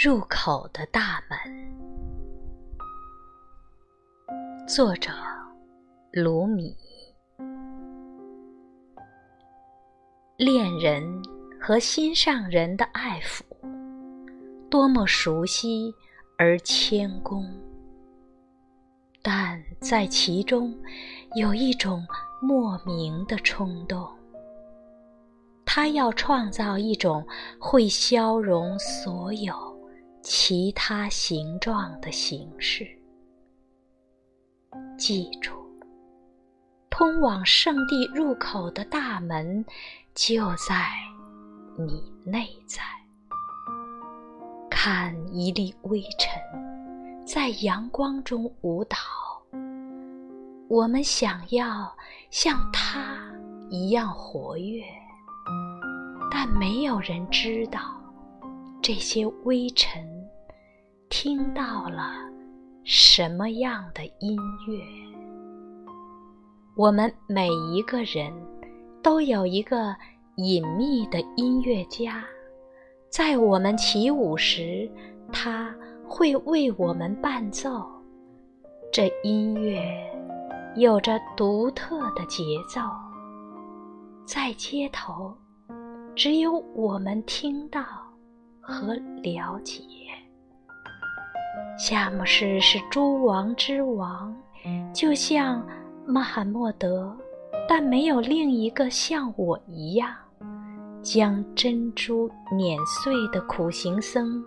入口的大门，作者卢米。恋人和心上人的爱抚，多么熟悉而谦恭，但在其中有一种莫名的冲动。他要创造一种会消融所有。其他形状的形式。记住，通往圣地入口的大门就在你内在。看一粒微尘在阳光中舞蹈，我们想要像它一样活跃，但没有人知道这些微尘。听到了什么样的音乐？我们每一个人都有一个隐秘的音乐家，在我们起舞时，他会为我们伴奏。这音乐有着独特的节奏，在街头，只有我们听到和了解。夏姆士是诸王之王，就像穆罕默德，但没有另一个像我一样，将珍珠碾碎的苦行僧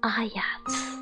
阿雅茨。